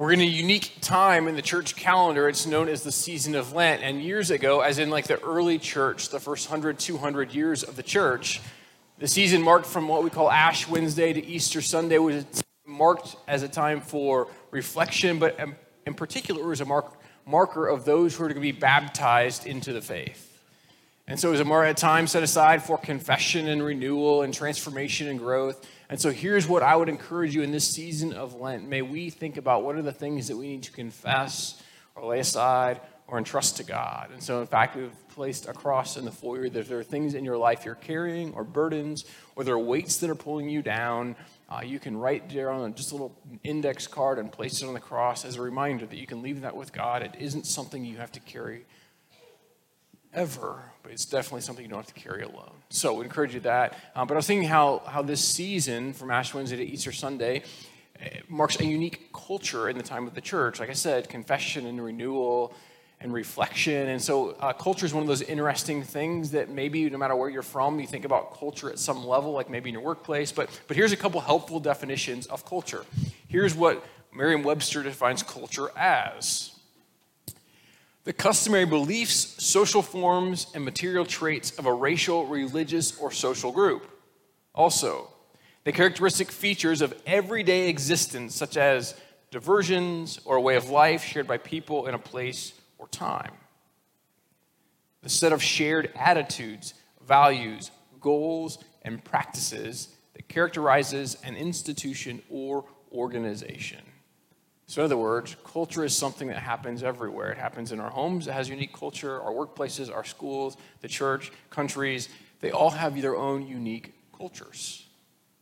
We're in a unique time in the church calendar. It's known as the season of Lent. And years ago, as in like the early church, the first 100, 200 years of the church, the season marked from what we call Ash Wednesday to Easter Sunday was marked as a time for reflection, but um, in particular, it was a mark, marker of those who are going to be baptized into the faith. And so it was a, a time set aside for confession and renewal and transformation and growth. And so here's what I would encourage you in this season of Lent. May we think about what are the things that we need to confess or lay aside or entrust to God. And so, in fact, we've placed a cross in the foyer. There, there are things in your life you're carrying or burdens, or there are weights that are pulling you down. Uh, you can write there on just a little index card and place it on the cross as a reminder that you can leave that with God. It isn't something you have to carry ever, but it's definitely something you don't have to carry alone. So, we encourage you that. Um, but I was thinking how, how this season, from Ash Wednesday to Easter Sunday, eh, marks a unique culture in the time of the church. Like I said, confession and renewal and reflection. And so, uh, culture is one of those interesting things that maybe no matter where you're from, you think about culture at some level, like maybe in your workplace. But, but here's a couple helpful definitions of culture. Here's what Merriam Webster defines culture as the customary beliefs, social forms, and material traits of a racial, religious, or social group. Also, the characteristic features of everyday existence, such as diversions or a way of life shared by people in a place or time. The set of shared attitudes, values, goals, and practices that characterizes an institution or organization. So, in other words, culture is something that happens everywhere. It happens in our homes, it has unique culture, our workplaces, our schools, the church, countries. They all have their own unique cultures.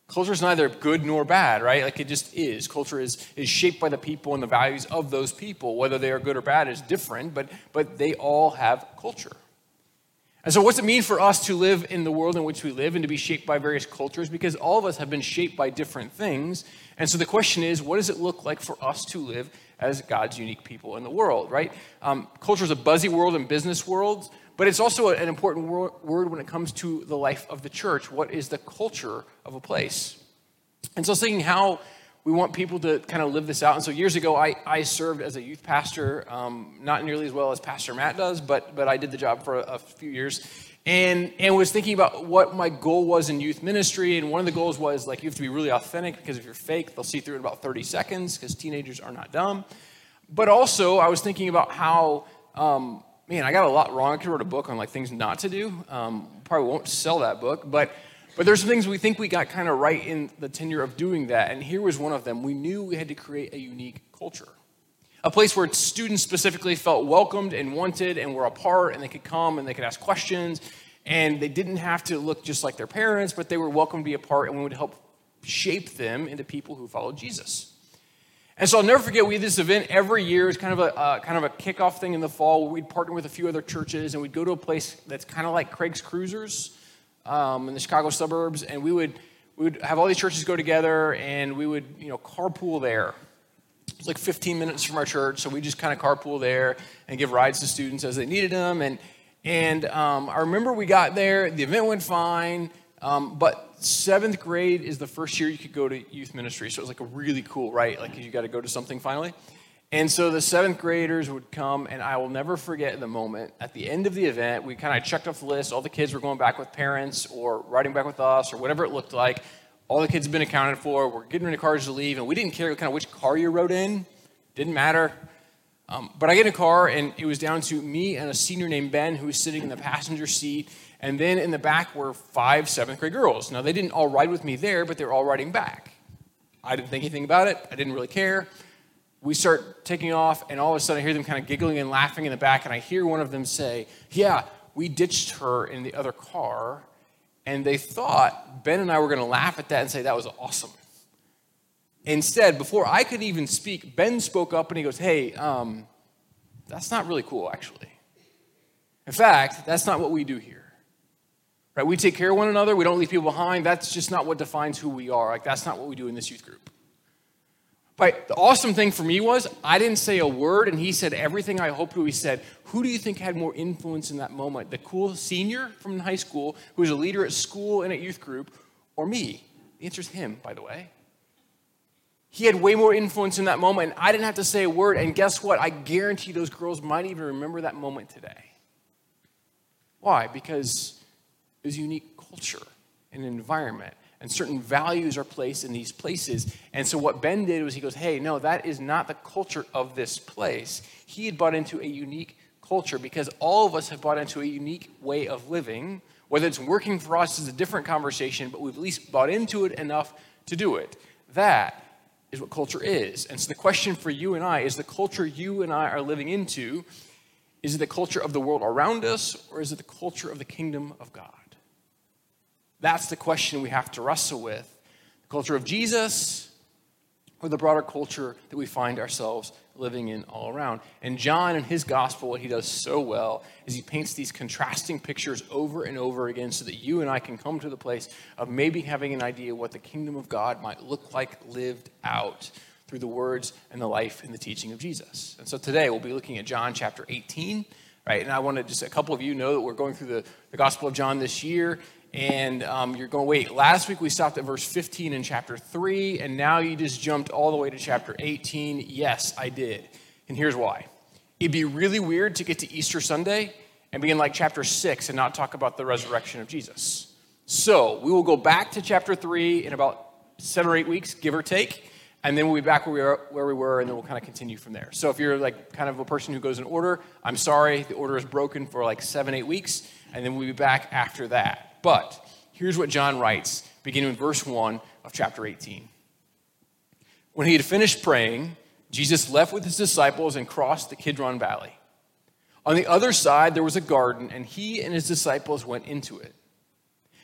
Culture is neither good nor bad, right? Like it just is. Culture is, is shaped by the people and the values of those people. Whether they are good or bad is different, but, but they all have culture. And so, what's it mean for us to live in the world in which we live and to be shaped by various cultures? Because all of us have been shaped by different things. And so, the question is, what does it look like for us to live as God's unique people in the world, right? Um, culture is a buzzy world and business world, but it's also an important word when it comes to the life of the church. What is the culture of a place? And so, thinking how we want people to kind of live this out. And so years ago, I, I served as a youth pastor, um, not nearly as well as Pastor Matt does, but, but I did the job for a, a, few years. And, and was thinking about what my goal was in youth ministry. And one of the goals was like, you have to be really authentic because if you're fake, they'll see through in about 30 seconds because teenagers are not dumb. But also, I was thinking about how, um, man, I got a lot wrong. I could write a book on like things not to do. Um, probably won't sell that book, but but there's some things we think we got kind of right in the tenure of doing that. And here was one of them. We knew we had to create a unique culture. A place where students specifically felt welcomed and wanted and were a part and they could come and they could ask questions. And they didn't have to look just like their parents, but they were welcome to be a part and we would help shape them into people who followed Jesus. And so I'll never forget, we had this event every year. It's kind of a uh, kind of a kickoff thing in the fall where we'd partner with a few other churches and we'd go to a place that's kind of like Craig's Cruisers um, in the Chicago suburbs, and we would we would have all these churches go together, and we would you know carpool there. It's like 15 minutes from our church, so we just kind of carpool there and give rides to students as they needed them. And and um, I remember we got there, the event went fine, um, but seventh grade is the first year you could go to youth ministry, so it was like a really cool, right? Like you got to go to something finally. And so the seventh graders would come, and I will never forget the moment. At the end of the event, we kind of checked off the list. All the kids were going back with parents or riding back with us or whatever it looked like. All the kids had been accounted for. We're getting into cars to leave, and we didn't care kind of which car you rode in. Didn't matter. Um, but I get in a car, and it was down to me and a senior named Ben who was sitting in the passenger seat. And then in the back were five seventh grade girls. Now, they didn't all ride with me there, but they were all riding back. I didn't think anything about it. I didn't really care we start taking off, and all of a sudden I hear them kind of giggling and laughing in the back, and I hear one of them say, Yeah, we ditched her in the other car. And they thought Ben and I were going to laugh at that and say, That was awesome. Instead, before I could even speak, Ben spoke up and he goes, Hey, um, that's not really cool, actually. In fact, that's not what we do here. Right? We take care of one another, we don't leave people behind. That's just not what defines who we are. Like, that's not what we do in this youth group. But the awesome thing for me was I didn't say a word, and he said everything I hoped he said. Who do you think had more influence in that moment? The cool senior from high school who was a leader at school and at youth group, or me? The answer is him, by the way. He had way more influence in that moment, and I didn't have to say a word. And guess what? I guarantee those girls might even remember that moment today. Why? Because it was a unique culture and environment, and certain values are placed in these places. And so, what Ben did was he goes, Hey, no, that is not the culture of this place. He had bought into a unique culture because all of us have bought into a unique way of living. Whether it's working for us is a different conversation, but we've at least bought into it enough to do it. That is what culture is. And so the question for you and I is the culture you and I are living into, is it the culture of the world around us, or is it the culture of the kingdom of God? That's the question we have to wrestle with. The culture of Jesus or the broader culture that we find ourselves living in all around. And John, in his gospel, what he does so well is he paints these contrasting pictures over and over again so that you and I can come to the place of maybe having an idea what the kingdom of God might look like lived out through the words and the life and the teaching of Jesus. And so today we'll be looking at John chapter 18. Right, and I want to just a couple of you know that we're going through the, the Gospel of John this year, and um, you're going, wait, last week we stopped at verse 15 in chapter 3, and now you just jumped all the way to chapter 18. Yes, I did. And here's why. It'd be really weird to get to Easter Sunday and be in like chapter 6 and not talk about the resurrection of Jesus. So we will go back to chapter 3 in about seven or eight weeks, give or take, and then we'll be back where we, are, where we were, and then we'll kind of continue from there. So if you're like kind of a person who goes in order, I'm sorry, the order is broken for like seven, eight weeks, and then we'll be back after that. But here's what John writes, beginning with verse 1 of chapter 18. When he had finished praying, Jesus left with his disciples and crossed the Kidron Valley. On the other side, there was a garden, and he and his disciples went into it.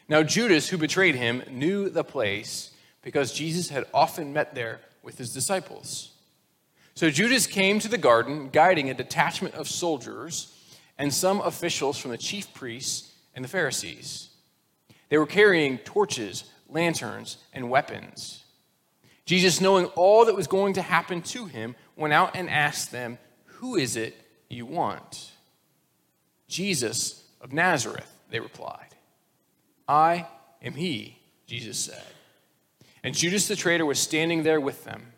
Now, Judas, who betrayed him, knew the place because Jesus had often met there with his disciples. So Judas came to the garden, guiding a detachment of soldiers and some officials from the chief priests and the Pharisees. They were carrying torches, lanterns, and weapons. Jesus, knowing all that was going to happen to him, went out and asked them, Who is it you want? Jesus of Nazareth, they replied. I am he, Jesus said. And Judas the traitor was standing there with them.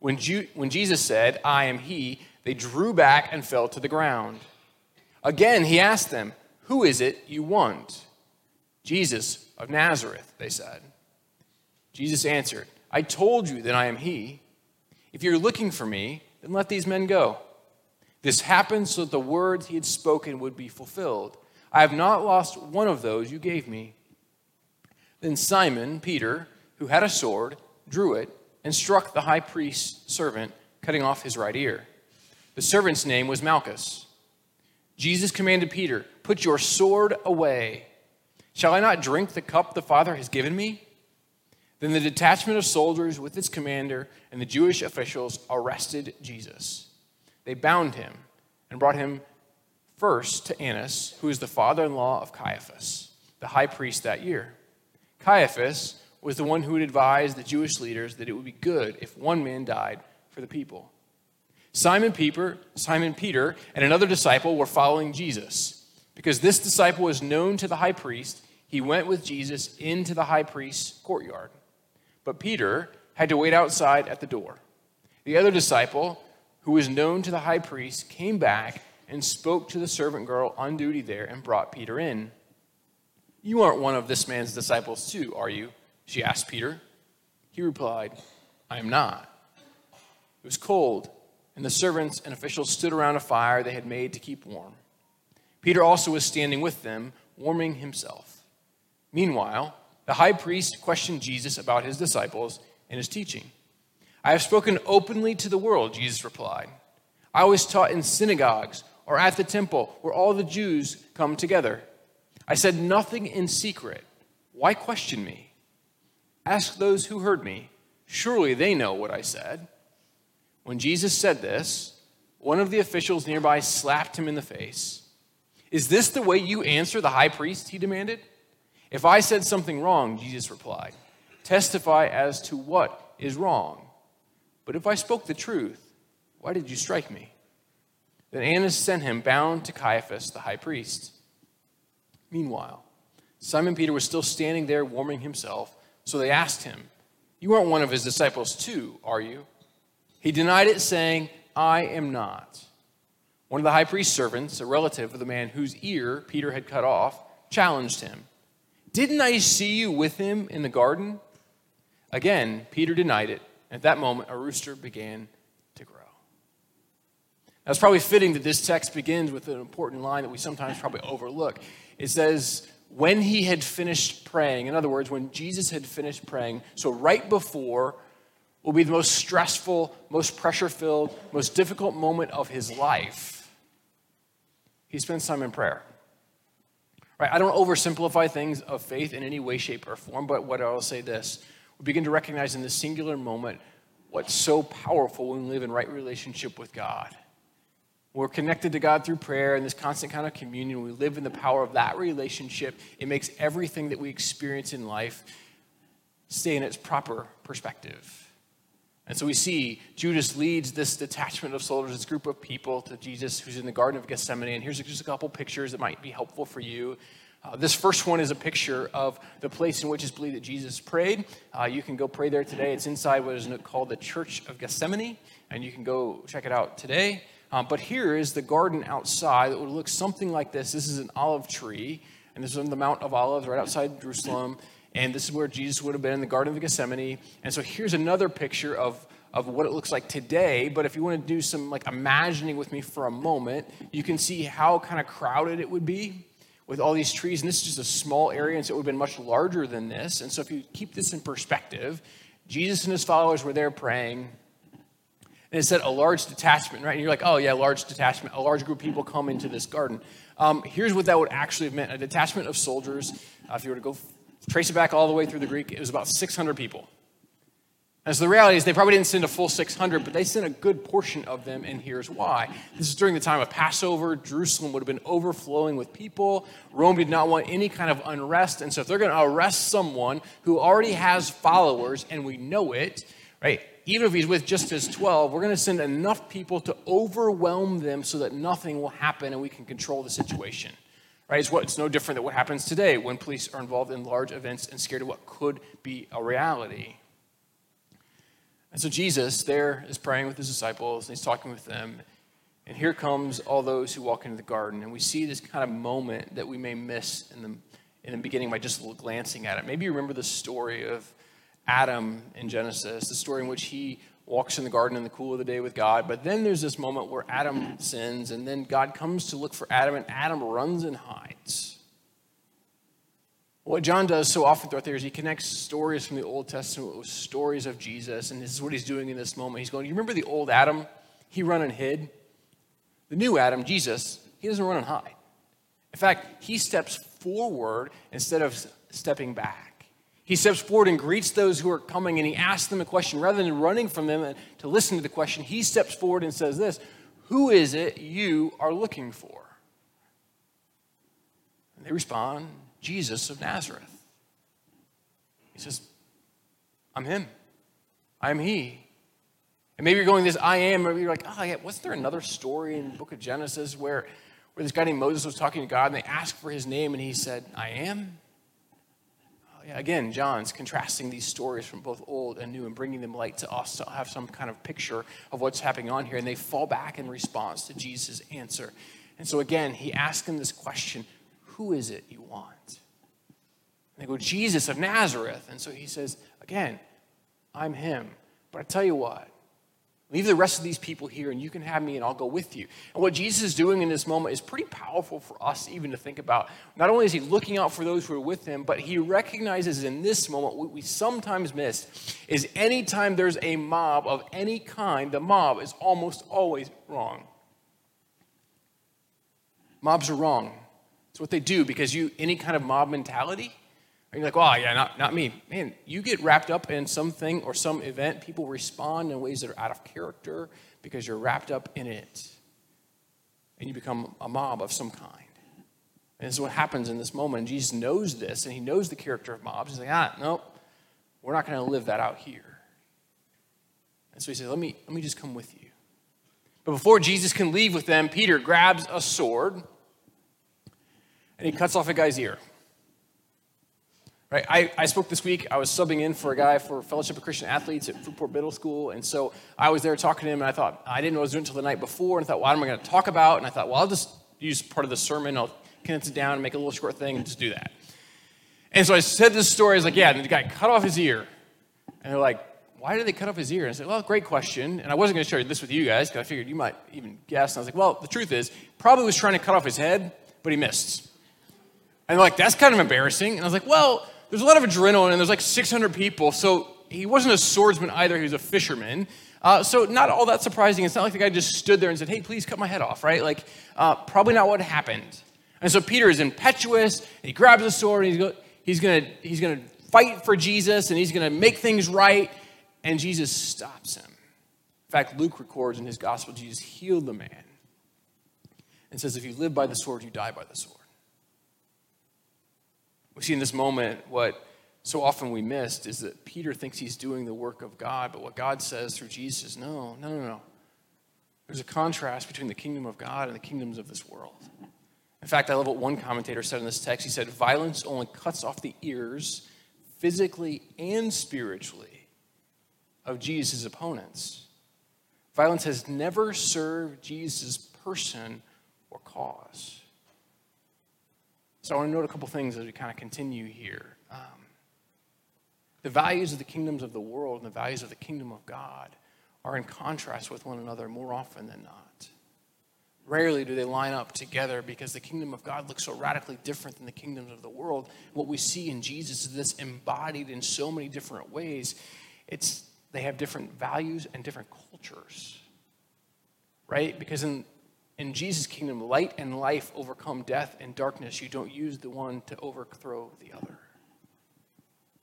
When, Ju- when Jesus said, I am he, they drew back and fell to the ground. Again, he asked them, Who is it you want? Jesus of Nazareth, they said. Jesus answered, I told you that I am he. If you're looking for me, then let these men go. This happened so that the words he had spoken would be fulfilled. I have not lost one of those you gave me. Then Simon, Peter, who had a sword, drew it and struck the high priest's servant, cutting off his right ear. The servant's name was Malchus. Jesus commanded Peter, Put your sword away. Shall I not drink the cup the Father has given me? Then the detachment of soldiers with its commander and the Jewish officials arrested Jesus. They bound him and brought him first to Annas, who is the father in law of Caiaphas, the high priest that year. Caiaphas was the one who had advised the Jewish leaders that it would be good if one man died for the people. Simon Peter, Simon Peter and another disciple were following Jesus. Because this disciple was known to the high priest, he went with Jesus into the high priest's courtyard. But Peter had to wait outside at the door. The other disciple, who was known to the high priest, came back and spoke to the servant girl on duty there and brought Peter in. You aren't one of this man's disciples, too, are you? She asked Peter. He replied, I am not. It was cold, and the servants and officials stood around a fire they had made to keep warm. Peter also was standing with them, warming himself. Meanwhile, the high priest questioned Jesus about his disciples and his teaching. I have spoken openly to the world, Jesus replied. I was taught in synagogues or at the temple where all the Jews come together. I said nothing in secret. Why question me? Ask those who heard me. Surely they know what I said. When Jesus said this, one of the officials nearby slapped him in the face. Is this the way you answer the high priest? He demanded. If I said something wrong, Jesus replied, testify as to what is wrong. But if I spoke the truth, why did you strike me? Then Annas sent him bound to Caiaphas, the high priest. Meanwhile, Simon Peter was still standing there warming himself, so they asked him, You aren't one of his disciples, too, are you? He denied it, saying, I am not. One of the high priest's servants, a relative of the man whose ear Peter had cut off, challenged him. Didn't I see you with him in the garden? Again, Peter denied it. At that moment, a rooster began to grow. Now, it's probably fitting that this text begins with an important line that we sometimes probably overlook. It says, when he had finished praying, in other words, when Jesus had finished praying, so right before will be the most stressful, most pressure filled, most difficult moment of his life, he spends time in prayer. Right? I don't oversimplify things of faith in any way, shape, or form, but what I'll say this we begin to recognize in this singular moment what's so powerful when we live in right relationship with God. We're connected to God through prayer and this constant kind of communion. We live in the power of that relationship. It makes everything that we experience in life stay in its proper perspective. And so we see Judas leads this detachment of soldiers, this group of people to Jesus who's in the Garden of Gethsemane. And here's just a couple pictures that might be helpful for you. Uh, this first one is a picture of the place in which it's believed that Jesus prayed. Uh, you can go pray there today. It's inside what is called the Church of Gethsemane, and you can go check it out today. Um, but here is the garden outside that would look something like this. This is an olive tree, and this is on the Mount of Olives right outside Jerusalem. And this is where Jesus would have been in the Garden of Gethsemane. And so here's another picture of, of what it looks like today. But if you want to do some like imagining with me for a moment, you can see how kind of crowded it would be with all these trees. And this is just a small area, and so it would have been much larger than this. And so if you keep this in perspective, Jesus and his followers were there praying. And it said a large detachment, right? And you're like, oh, yeah, large detachment. A large group of people come into this garden. Um, here's what that would actually have meant a detachment of soldiers. Uh, if you were to go trace it back all the way through the Greek, it was about 600 people. And so the reality is they probably didn't send a full 600, but they sent a good portion of them, and here's why. This is during the time of Passover. Jerusalem would have been overflowing with people. Rome did not want any kind of unrest. And so if they're going to arrest someone who already has followers, and we know it, right? even if he's with just his 12, we're going to send enough people to overwhelm them so that nothing will happen and we can control the situation. Right? It's, what, it's no different than what happens today when police are involved in large events and scared of what could be a reality. And so Jesus there is praying with his disciples and he's talking with them. And here comes all those who walk into the garden. And we see this kind of moment that we may miss in the, in the beginning by just glancing at it. Maybe you remember the story of Adam in Genesis, the story in which he walks in the garden in the cool of the day with God. But then there's this moment where Adam sins, and then God comes to look for Adam, and Adam runs and hides. What John does so often throughout there is he connects stories from the Old Testament with stories of Jesus, and this is what he's doing in this moment. He's going, You remember the old Adam? He run and hid. The new Adam, Jesus, he doesn't run and hide. In fact, he steps forward instead of stepping back. He steps forward and greets those who are coming and he asks them a question. Rather than running from them to listen to the question, he steps forward and says this Who is it you are looking for? And they respond, Jesus of Nazareth. He says, I'm him. I'm he. And maybe you're going this I am, maybe you're like, oh yeah, wasn't there another story in the book of Genesis where, where this guy named Moses was talking to God and they asked for his name and he said, I am? Again, John's contrasting these stories from both old and new and bringing them light to us to have some kind of picture of what's happening on here. And they fall back in response to Jesus' answer. And so, again, he asks them this question Who is it you want? And they go, Jesus of Nazareth. And so he says, Again, I'm him. But I tell you what, Leave the rest of these people here and you can have me and I'll go with you. And what Jesus is doing in this moment is pretty powerful for us even to think about. Not only is he looking out for those who are with him, but he recognizes in this moment what we sometimes miss is anytime there's a mob of any kind, the mob is almost always wrong. Mobs are wrong. It's what they do because you any kind of mob mentality and you're like, well, yeah, not, not me. Man, you get wrapped up in something or some event, people respond in ways that are out of character because you're wrapped up in it. And you become a mob of some kind. And this is what happens in this moment. Jesus knows this, and he knows the character of mobs. He's like, ah, no, we're not going to live that out here. And so he says, let me, let me just come with you. But before Jesus can leave with them, Peter grabs a sword and he cuts off a guy's ear. Right? I, I spoke this week. I was subbing in for a guy for Fellowship of Christian Athletes at Fruitport Middle School. And so I was there talking to him, and I thought, I didn't know what I was doing until the night before. And I thought, what am I going to talk about? And I thought, well, I'll just use part of the sermon. I'll condense it down and make a little short thing and just do that. And so I said this story. I was like, yeah, and the guy cut off his ear. And they're like, why did they cut off his ear? And I said, well, great question. And I wasn't going to share this with you guys because I figured you might even guess. And I was like, well, the truth is, probably was trying to cut off his head, but he missed. And they're like, that's kind of embarrassing. And I was like, well, there's a lot of adrenaline and there's like 600 people. So he wasn't a swordsman either, he was a fisherman. Uh, so not all that surprising. It's not like the guy just stood there and said, hey, please cut my head off, right? Like, uh, probably not what happened. And so Peter is impetuous. he grabs a sword and he's, go, he's going he's gonna fight for Jesus and he's going to make things right. And Jesus stops him. In fact, Luke records in his gospel, Jesus healed the man and says, if you live by the sword, you die by the sword. We see in this moment what so often we missed is that Peter thinks he's doing the work of God, but what God says through Jesus no, no, no, no. There's a contrast between the kingdom of God and the kingdoms of this world. In fact, I love what one commentator said in this text. He said, Violence only cuts off the ears, physically and spiritually, of Jesus' opponents. Violence has never served Jesus' person or cause. So I want to note a couple things as we kind of continue here. Um, the values of the kingdoms of the world and the values of the kingdom of God are in contrast with one another more often than not. Rarely do they line up together because the kingdom of God looks so radically different than the kingdoms of the world. What we see in Jesus is this embodied in so many different ways. It's they have different values and different cultures. Right? Because in in Jesus' kingdom, light and life overcome death and darkness. You don't use the one to overthrow the other.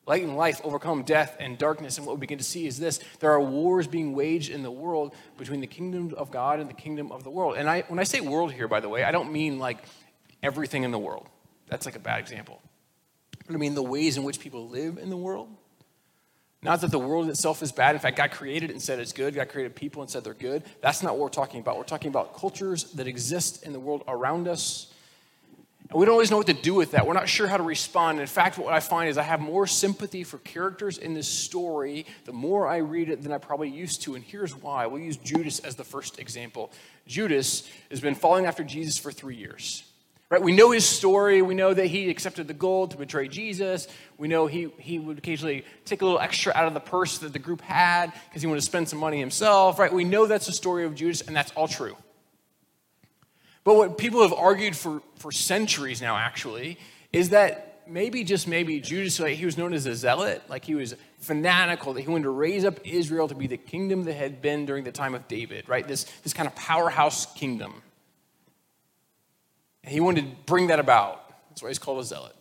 Light and life overcome death and darkness. And what we begin to see is this there are wars being waged in the world between the kingdom of God and the kingdom of the world. And I, when I say world here, by the way, I don't mean like everything in the world. That's like a bad example. I mean the ways in which people live in the world not that the world itself is bad. In fact, God created it and said it's good. God created people and said they're good. That's not what we're talking about. We're talking about cultures that exist in the world around us. And we don't always know what to do with that. We're not sure how to respond. In fact, what I find is I have more sympathy for characters in this story the more I read it than I probably used to. And here's why. We'll use Judas as the first example. Judas has been following after Jesus for three years. Right? We know his story. We know that he accepted the gold to betray Jesus. We know he, he would occasionally take a little extra out of the purse that the group had because he wanted to spend some money himself. Right? We know that's the story of Judas, and that's all true. But what people have argued for, for centuries now, actually, is that maybe, just maybe, Judas, like, he was known as a zealot, like he was fanatical, that he wanted to raise up Israel to be the kingdom that had been during the time of David, right? This, this kind of powerhouse kingdom. And he wanted to bring that about. That's why he's called a zealot.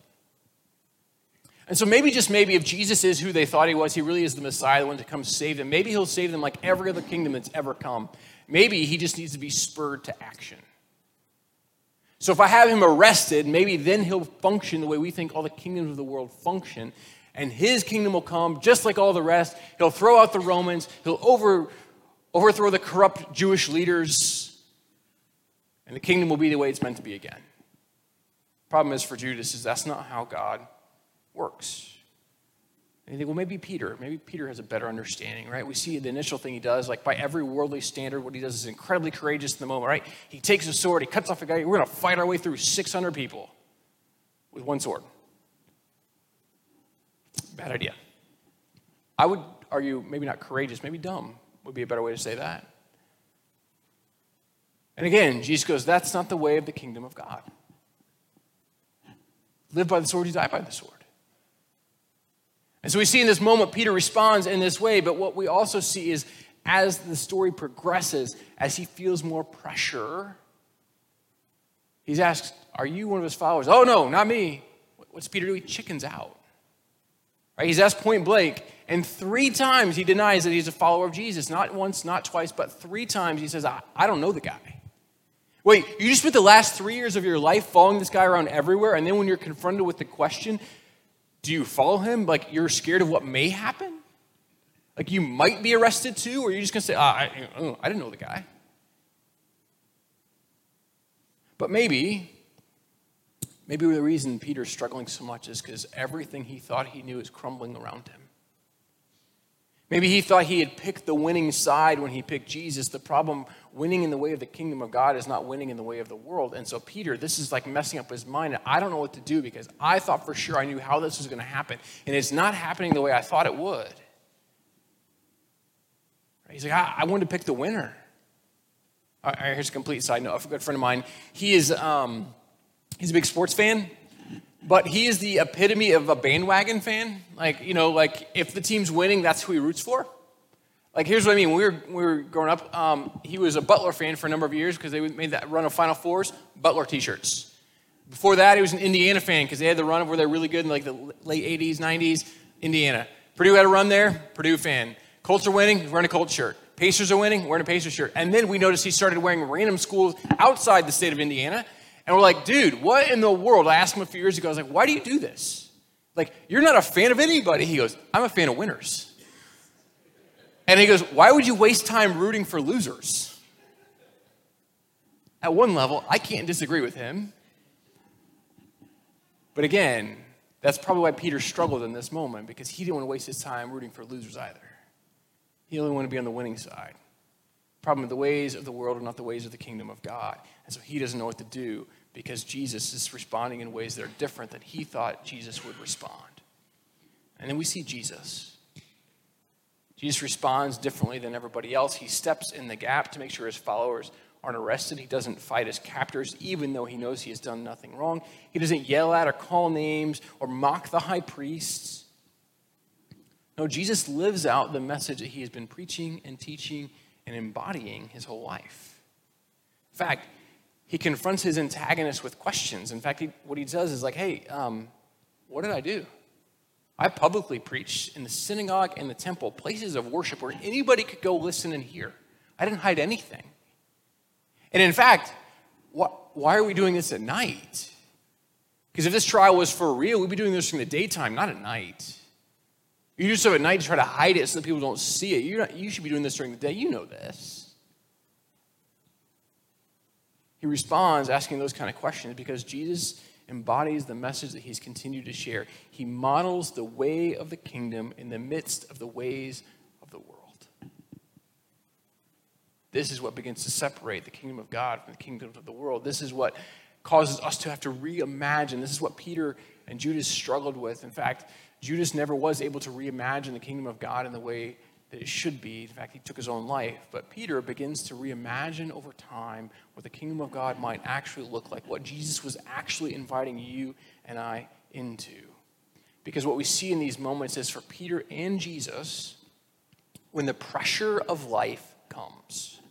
And so maybe, just maybe, if Jesus is who they thought he was, he really is the Messiah, the one to come save them, maybe he'll save them like every other kingdom that's ever come. Maybe he just needs to be spurred to action. So if I have him arrested, maybe then he'll function the way we think all the kingdoms of the world function. And his kingdom will come just like all the rest. He'll throw out the Romans, he'll over, overthrow the corrupt Jewish leaders, and the kingdom will be the way it's meant to be again. Problem is for Judas is that's not how God works. And you think, well, maybe Peter, maybe Peter has a better understanding, right? We see the initial thing he does, like by every worldly standard, what he does is incredibly courageous in the moment, right? He takes a sword, he cuts off a guy, we're gonna fight our way through 600 people with one sword. Bad idea. I would argue maybe not courageous, maybe dumb would be a better way to say that. And again, Jesus goes, That's not the way of the kingdom of God. Live by the sword, you die by the sword. And so we see in this moment, Peter responds in this way, but what we also see is as the story progresses, as he feels more pressure, he's asked, Are you one of his followers? Oh, no, not me. What's Peter do? He chickens out. Right? He's asked point blank, and three times he denies that he's a follower of Jesus. Not once, not twice, but three times he says, I, I don't know the guy. Wait, you just spent the last three years of your life following this guy around everywhere, and then when you're confronted with the question, do you follow him? Like you're scared of what may happen? Like you might be arrested too, or you're you just gonna say, ah, I, oh, I didn't know the guy? But maybe, Maybe the reason Peter's struggling so much is because everything he thought he knew is crumbling around him. Maybe he thought he had picked the winning side when he picked Jesus. The problem, winning in the way of the kingdom of God, is not winning in the way of the world. And so, Peter, this is like messing up his mind. I don't know what to do because I thought for sure I knew how this was going to happen. And it's not happening the way I thought it would. He's like, I, I wanted to pick the winner. All right, here's a complete side note. A good friend of mine, he is um, he's a big sports fan but he is the epitome of a bandwagon fan. Like, you know, like if the team's winning, that's who he roots for. Like, here's what I mean. When we were, we were growing up, um, he was a Butler fan for a number of years because they made that run of Final Fours, Butler t shirts. Before that, he was an Indiana fan because they had the run of where they're really good in like the late 80s, 90s, Indiana. Purdue had a run there, Purdue fan. Colts are winning, wearing a Colts shirt. Pacers are winning, wearing a Pacers shirt. And then we noticed he started wearing random schools outside the state of Indiana. And we're like, dude, what in the world? I asked him a few years ago, I was like, why do you do this? Like, you're not a fan of anybody. He goes, I'm a fan of winners. And he goes, why would you waste time rooting for losers? At one level, I can't disagree with him. But again, that's probably why Peter struggled in this moment because he didn't want to waste his time rooting for losers either. He only wanted to be on the winning side. Problem the ways of the world are not the ways of the kingdom of God. And so he doesn't know what to do because Jesus is responding in ways that are different than he thought Jesus would respond. And then we see Jesus. Jesus responds differently than everybody else. He steps in the gap to make sure his followers aren't arrested. He doesn't fight his captors, even though he knows he has done nothing wrong. He doesn't yell at or call names or mock the high priests. No, Jesus lives out the message that he has been preaching and teaching and embodying his whole life. In fact, he confronts his antagonist with questions. In fact, he, what he does is like, hey, um, what did I do? I publicly preached in the synagogue and the temple, places of worship where anybody could go listen and hear. I didn't hide anything. And in fact, wh- why are we doing this at night? Because if this trial was for real, we'd be doing this in the daytime, not at night. You do so at night to try to hide it so that people don't see it. Not, you should be doing this during the day. You know this. He responds asking those kind of questions because Jesus embodies the message that he's continued to share. He models the way of the kingdom in the midst of the ways of the world. This is what begins to separate the kingdom of God from the kingdom of the world. This is what causes us to have to reimagine. This is what Peter and Judas struggled with. In fact, Judas never was able to reimagine the kingdom of God in the way that it should be. In fact, he took his own life. But Peter begins to reimagine over time what the kingdom of God might actually look like, what Jesus was actually inviting you and I into. Because what we see in these moments is for Peter and Jesus, when the pressure of life comes,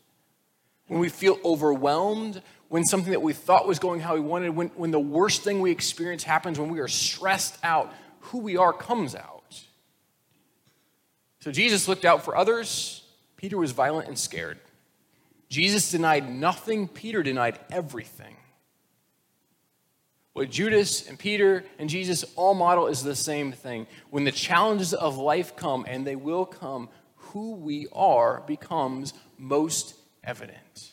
when we feel overwhelmed, when something that we thought was going how we wanted, when, when the worst thing we experience happens, when we are stressed out, who we are comes out. So Jesus looked out for others. Peter was violent and scared. Jesus denied nothing, Peter denied everything. What Judas and Peter and Jesus all model is the same thing. When the challenges of life come, and they will come, who we are becomes most evident.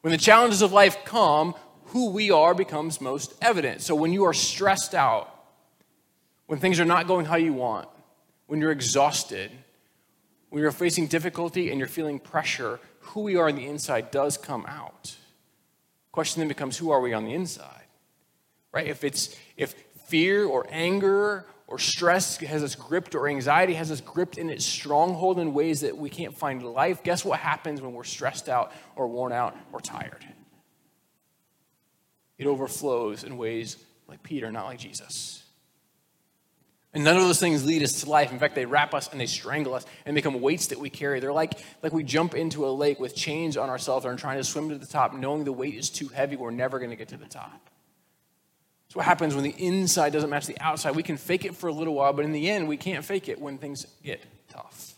When the challenges of life come, who we are becomes most evident. So when you are stressed out, when things are not going how you want, when you're exhausted, when you're facing difficulty and you're feeling pressure, who we are on the inside does come out. Question then becomes who are we on the inside? Right? If it's if fear or anger or stress has us gripped or anxiety has us gripped in its stronghold in ways that we can't find life, guess what happens when we're stressed out or worn out or tired? It overflows in ways like Peter, not like Jesus. And none of those things lead us to life. In fact, they wrap us and they strangle us and become weights that we carry. They're like, like we jump into a lake with chains on ourselves and trying to swim to the top, knowing the weight is too heavy, we're never going to get to the top. That's what happens when the inside doesn't match the outside. We can fake it for a little while, but in the end, we can't fake it when things get tough.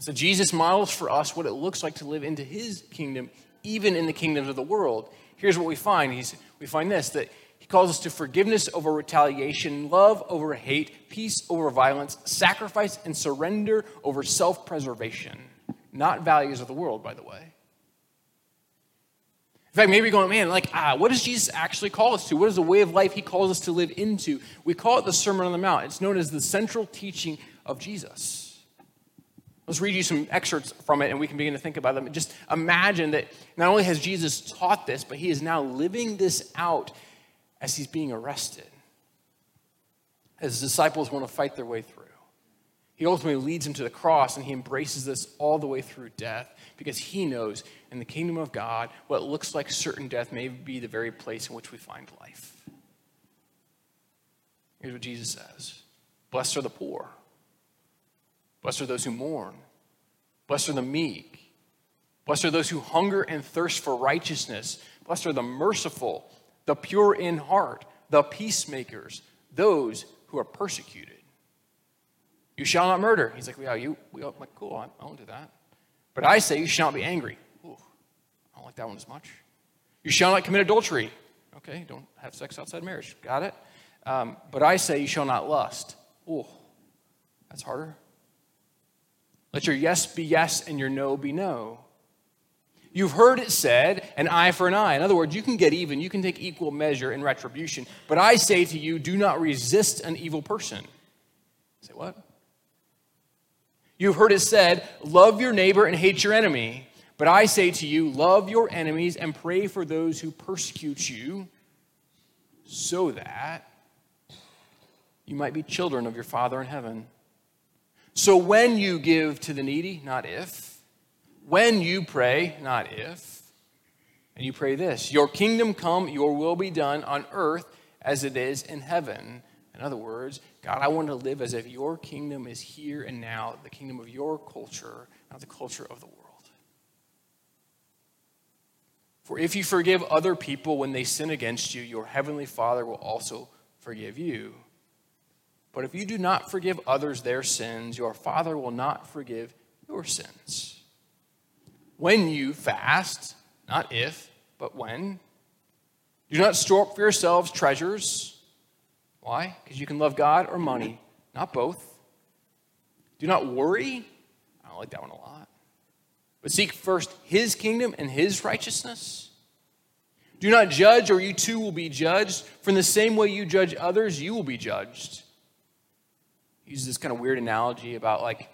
So Jesus models for us what it looks like to live into his kingdom, even in the kingdoms of the world. Here's what we find. He's, we find this that he calls us to forgiveness over retaliation, love over hate, peace over violence, sacrifice and surrender over self preservation. Not values of the world, by the way. In fact, maybe you're going, man, like, ah, what does Jesus actually call us to? What is the way of life he calls us to live into? We call it the Sermon on the Mount. It's known as the central teaching of Jesus. Let's read you some excerpts from it and we can begin to think about them. Just imagine that not only has Jesus taught this, but he is now living this out as he's being arrested. As his disciples want to fight their way through. He ultimately leads him to the cross and he embraces this all the way through death because he knows in the kingdom of God, what looks like certain death may be the very place in which we find life. Here's what Jesus says Blessed are the poor, blessed are those who mourn, blessed are the meek, blessed are those who hunger and thirst for righteousness, blessed are the merciful, the pure in heart, the peacemakers, those who are persecuted. You shall not murder. He's like, yeah, you, we, I'm like, cool, I won't do that. But I say you shall not be angry. Ooh, I don't like that one as much. You shall not commit adultery. Okay, don't have sex outside marriage. Got it? Um, but I say you shall not lust. Ooh, that's harder. Let your yes be yes and your no be no. You've heard it said, an eye for an eye. In other words, you can get even, you can take equal measure in retribution. But I say to you, do not resist an evil person. Say what? You've heard it said, Love your neighbor and hate your enemy. But I say to you, love your enemies and pray for those who persecute you, so that you might be children of your Father in heaven. So when you give to the needy, not if, when you pray, not if, and you pray this Your kingdom come, your will be done on earth as it is in heaven. In other words, God, I want to live as if your kingdom is here and now, the kingdom of your culture, not the culture of the world. For if you forgive other people when they sin against you, your heavenly Father will also forgive you. But if you do not forgive others their sins, your Father will not forgive your sins. When you fast, not if, but when, do not store up for yourselves treasures why? Because you can love God or money, not both. Do not worry. I don't like that one a lot. But seek first his kingdom and his righteousness. Do not judge, or you too will be judged. For in the same way you judge others, you will be judged. Use this kind of weird analogy about like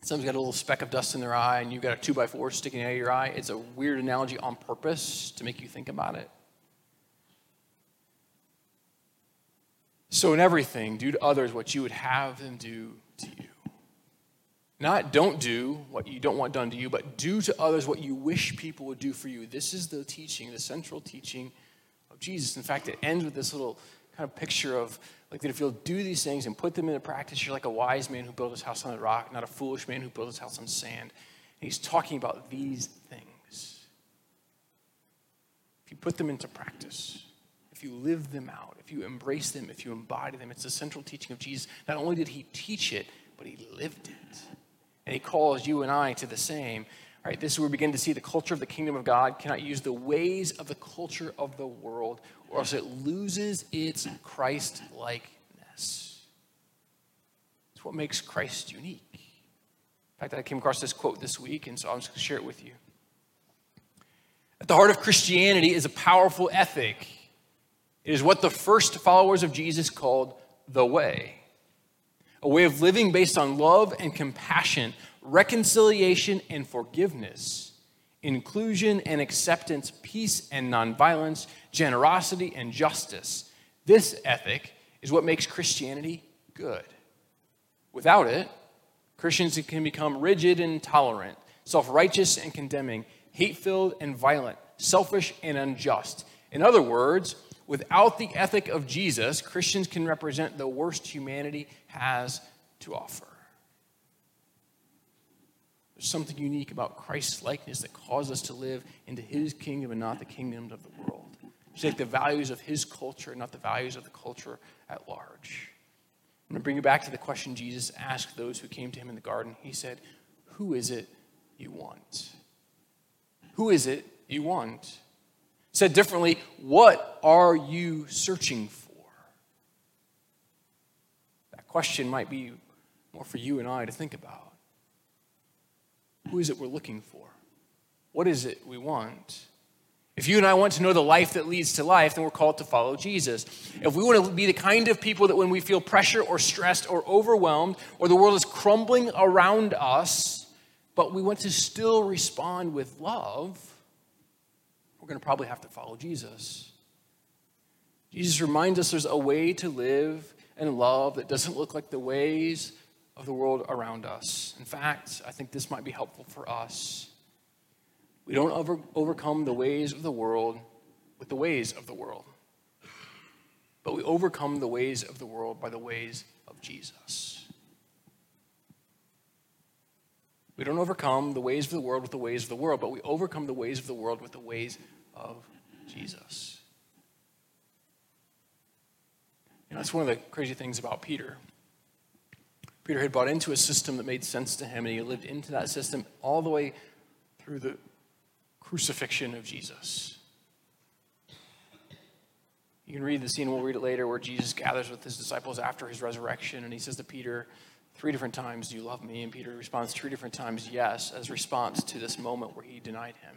someone's got a little speck of dust in their eye and you've got a two by four sticking out of your eye. It's a weird analogy on purpose to make you think about it. So, in everything, do to others what you would have them do to you. Not don't do what you don't want done to you, but do to others what you wish people would do for you. This is the teaching, the central teaching of Jesus. In fact, it ends with this little kind of picture of like that if you'll do these things and put them into practice, you're like a wise man who built his house on the rock, not a foolish man who built his house on sand. And he's talking about these things. If you put them into practice, if you live them out, if you embrace them, if you embody them, it's the central teaching of Jesus. Not only did he teach it, but he lived it. And he calls you and I to the same. All right, this is where we begin to see the culture of the kingdom of God cannot use the ways of the culture of the world, or else it loses its Christ likeness. It's what makes Christ unique. In fact, I came across this quote this week, and so I'm just going to share it with you. At the heart of Christianity is a powerful ethic it is what the first followers of Jesus called the way a way of living based on love and compassion, reconciliation and forgiveness, inclusion and acceptance, peace and nonviolence, generosity and justice. This ethic is what makes Christianity good. Without it, Christians can become rigid and intolerant, self righteous and condemning, hate filled and violent, selfish and unjust. In other words, Without the ethic of Jesus, Christians can represent the worst humanity has to offer. There's something unique about Christ's likeness that causes us to live into his kingdom and not the kingdoms of the world. To take the values of his culture, not the values of the culture at large. I'm going to bring you back to the question Jesus asked those who came to him in the garden. He said, Who is it you want? Who is it you want? Said differently, what are you searching for? That question might be more for you and I to think about. Who is it we're looking for? What is it we want? If you and I want to know the life that leads to life, then we're called to follow Jesus. If we want to be the kind of people that when we feel pressure or stressed or overwhelmed or the world is crumbling around us, but we want to still respond with love, we're going to probably have to follow Jesus. Jesus reminds us there's a way to live and love that doesn't look like the ways of the world around us. In fact, I think this might be helpful for us. We don't over, overcome the ways of the world with the ways of the world, but we overcome the ways of the world by the ways of Jesus. We don't overcome the ways of the world with the ways of the world, but we overcome the ways of the world with the ways of Jesus. You know, that's one of the crazy things about Peter. Peter had bought into a system that made sense to him, and he lived into that system all the way through the crucifixion of Jesus. You can read the scene, we'll read it later, where Jesus gathers with his disciples after his resurrection, and he says to Peter, Three different times, Do you love me? And Peter responds three different times, Yes, as response to this moment where he denied him.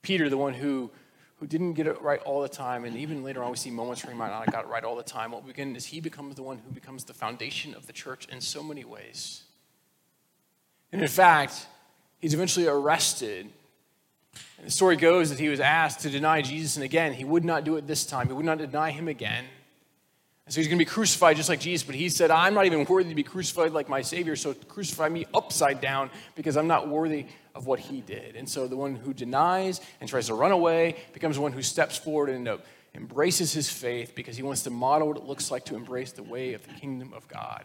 Peter, the one who who didn't get it right all the time, and even later on we see moments where he might not have got it right all the time. What we begin is he becomes the one who becomes the foundation of the church in so many ways. And in fact, he's eventually arrested. And the story goes that he was asked to deny Jesus, and again, he would not do it this time. He would not deny him again. And so he's going to be crucified just like Jesus, but he said, I'm not even worthy to be crucified like my Savior, so crucify me upside down because I'm not worthy of what he did. And so the one who denies and tries to run away becomes one who steps forward and embraces his faith because he wants to model what it looks like to embrace the way of the kingdom of God.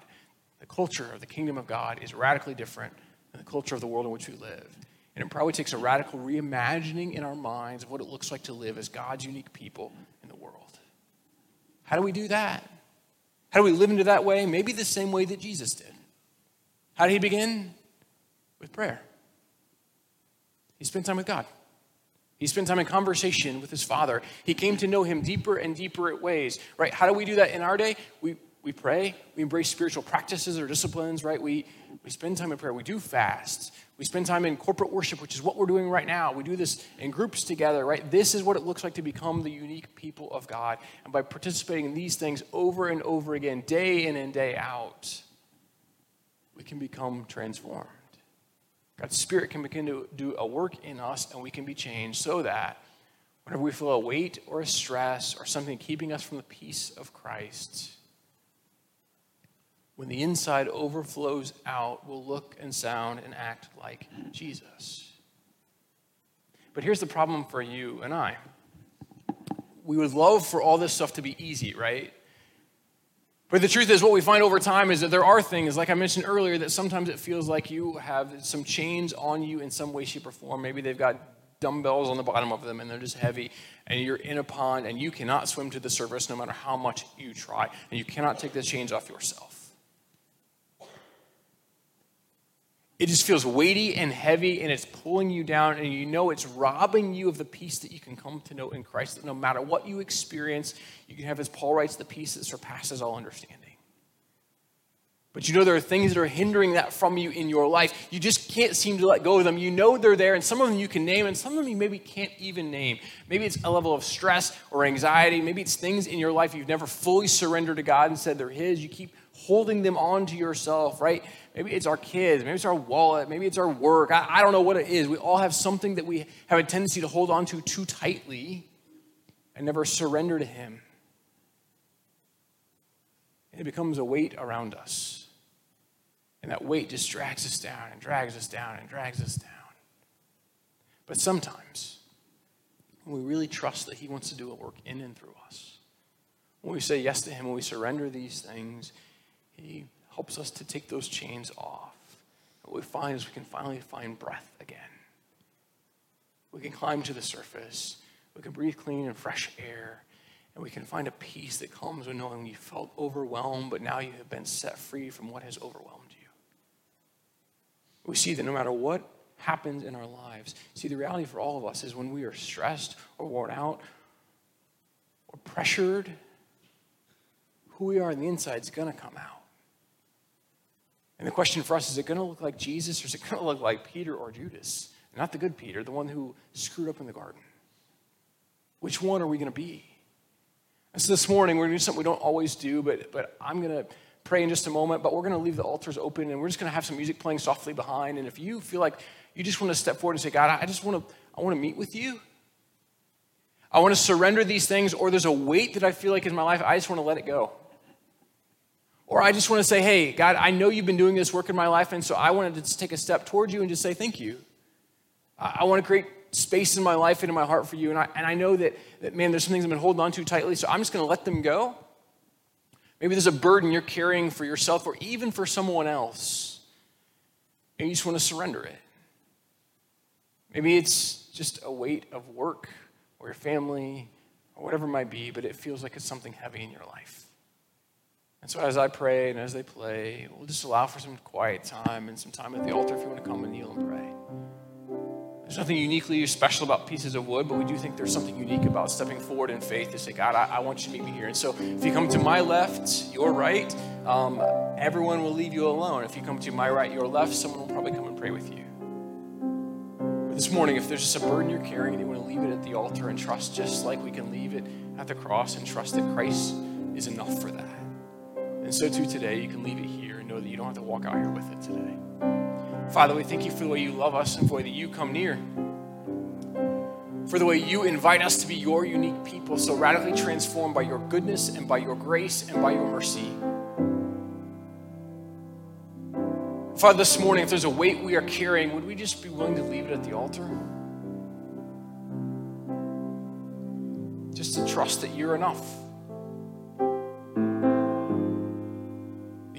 The culture of the kingdom of God is radically different than the culture of the world in which we live. And it probably takes a radical reimagining in our minds of what it looks like to live as God's unique people. How do we do that? How do we live into that way? Maybe the same way that Jesus did. How did he begin? With prayer. He spent time with God. He spent time in conversation with his father. He came to know him deeper and deeper at ways, right? How do we do that in our day? We, we pray. We embrace spiritual practices or disciplines, right? We, we spend time in prayer. We do fast. We spend time in corporate worship, which is what we're doing right now. We do this in groups together, right? This is what it looks like to become the unique people of God. And by participating in these things over and over again, day in and day out, we can become transformed. God's Spirit can begin to do a work in us, and we can be changed so that whenever we feel a weight or a stress or something keeping us from the peace of Christ, when the inside overflows out, will look and sound and act like Jesus. But here's the problem for you and I. We would love for all this stuff to be easy, right? But the truth is, what we find over time is that there are things, like I mentioned earlier, that sometimes it feels like you have some chains on you in some way, shape, or form. Maybe they've got dumbbells on the bottom of them and they're just heavy, and you're in a pond and you cannot swim to the surface no matter how much you try, and you cannot take the chains off yourself. It just feels weighty and heavy and it's pulling you down, and you know it's robbing you of the peace that you can come to know in Christ. That no matter what you experience, you can have, as Paul writes, the peace that surpasses all understanding. But you know there are things that are hindering that from you in your life. You just can't seem to let go of them. You know they're there, and some of them you can name, and some of them you maybe can't even name. Maybe it's a level of stress or anxiety. Maybe it's things in your life you've never fully surrendered to God and said they're His. You keep holding them on to yourself, right? Maybe it's our kids. Maybe it's our wallet. Maybe it's our work. I, I don't know what it is. We all have something that we have a tendency to hold on to too tightly and never surrender to Him. And it becomes a weight around us. And that weight just drags us down and drags us down and drags us down. But sometimes, when we really trust that He wants to do a work in and through us, when we say yes to Him, when we surrender these things, He helps us to take those chains off. What we find is we can finally find breath again. We can climb to the surface. We can breathe clean and fresh air. And we can find a peace that comes when knowing you felt overwhelmed, but now you have been set free from what has overwhelmed you. We see that no matter what happens in our lives, see, the reality for all of us is when we are stressed or worn out or pressured, who we are on the inside is going to come out. And the question for us is it going to look like Jesus or is it going to look like Peter or Judas? Not the good Peter, the one who screwed up in the garden. Which one are we going to be? And so this morning, we're going to do something we don't always do, but, but I'm going to pray in just a moment, but we're going to leave the altars open and we're just going to have some music playing softly behind. And if you feel like you just want to step forward and say, God, I just want to, I want to meet with you. I want to surrender these things, or there's a weight that I feel like in my life, I just want to let it go. Or I just want to say, hey, God, I know you've been doing this work in my life, and so I wanted to just take a step towards you and just say thank you. I want to create space in my life and in my heart for you. And I, and I know that, that, man, there's some things I've been holding on to tightly, so I'm just going to let them go. Maybe there's a burden you're carrying for yourself or even for someone else, and you just want to surrender it. Maybe it's just a weight of work or your family or whatever it might be, but it feels like it's something heavy in your life. And so as I pray and as they play, we'll just allow for some quiet time and some time at the altar if you want to come and kneel and pray. There's nothing uniquely special about pieces of wood, but we do think there's something unique about stepping forward in faith to say, God, I, I want you to meet me here. And so if you come to my left, your right, um, everyone will leave you alone. If you come to my right, your left, someone will probably come and pray with you. But this morning, if there's just a burden you're carrying and you want to leave it at the altar and trust just like we can leave it at the cross and trust that Christ is enough for that. And so too today, you can leave it here and know that you don't have to walk out here with it today. Father, we thank you for the way you love us and for the way that you come near. For the way you invite us to be your unique people, so radically transformed by your goodness and by your grace and by your mercy. Father, this morning, if there's a weight we are carrying, would we just be willing to leave it at the altar? Just to trust that you're enough.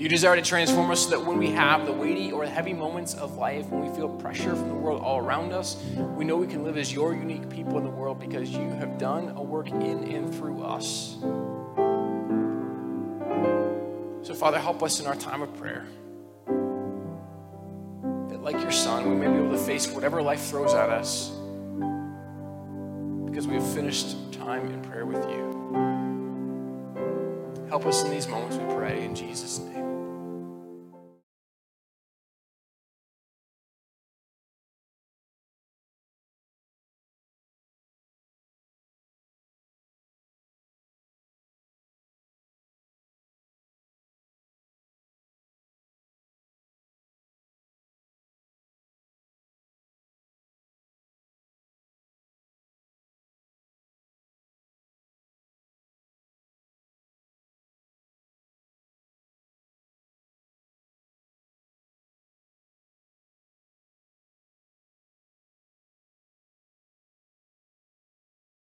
You desire to transform us so that when we have the weighty or heavy moments of life, when we feel pressure from the world all around us, we know we can live as your unique people in the world because you have done a work in and through us. So, Father, help us in our time of prayer. That, like your Son, we may be able to face whatever life throws at us because we have finished time in prayer with you. Help us in these moments, we pray, in Jesus' name.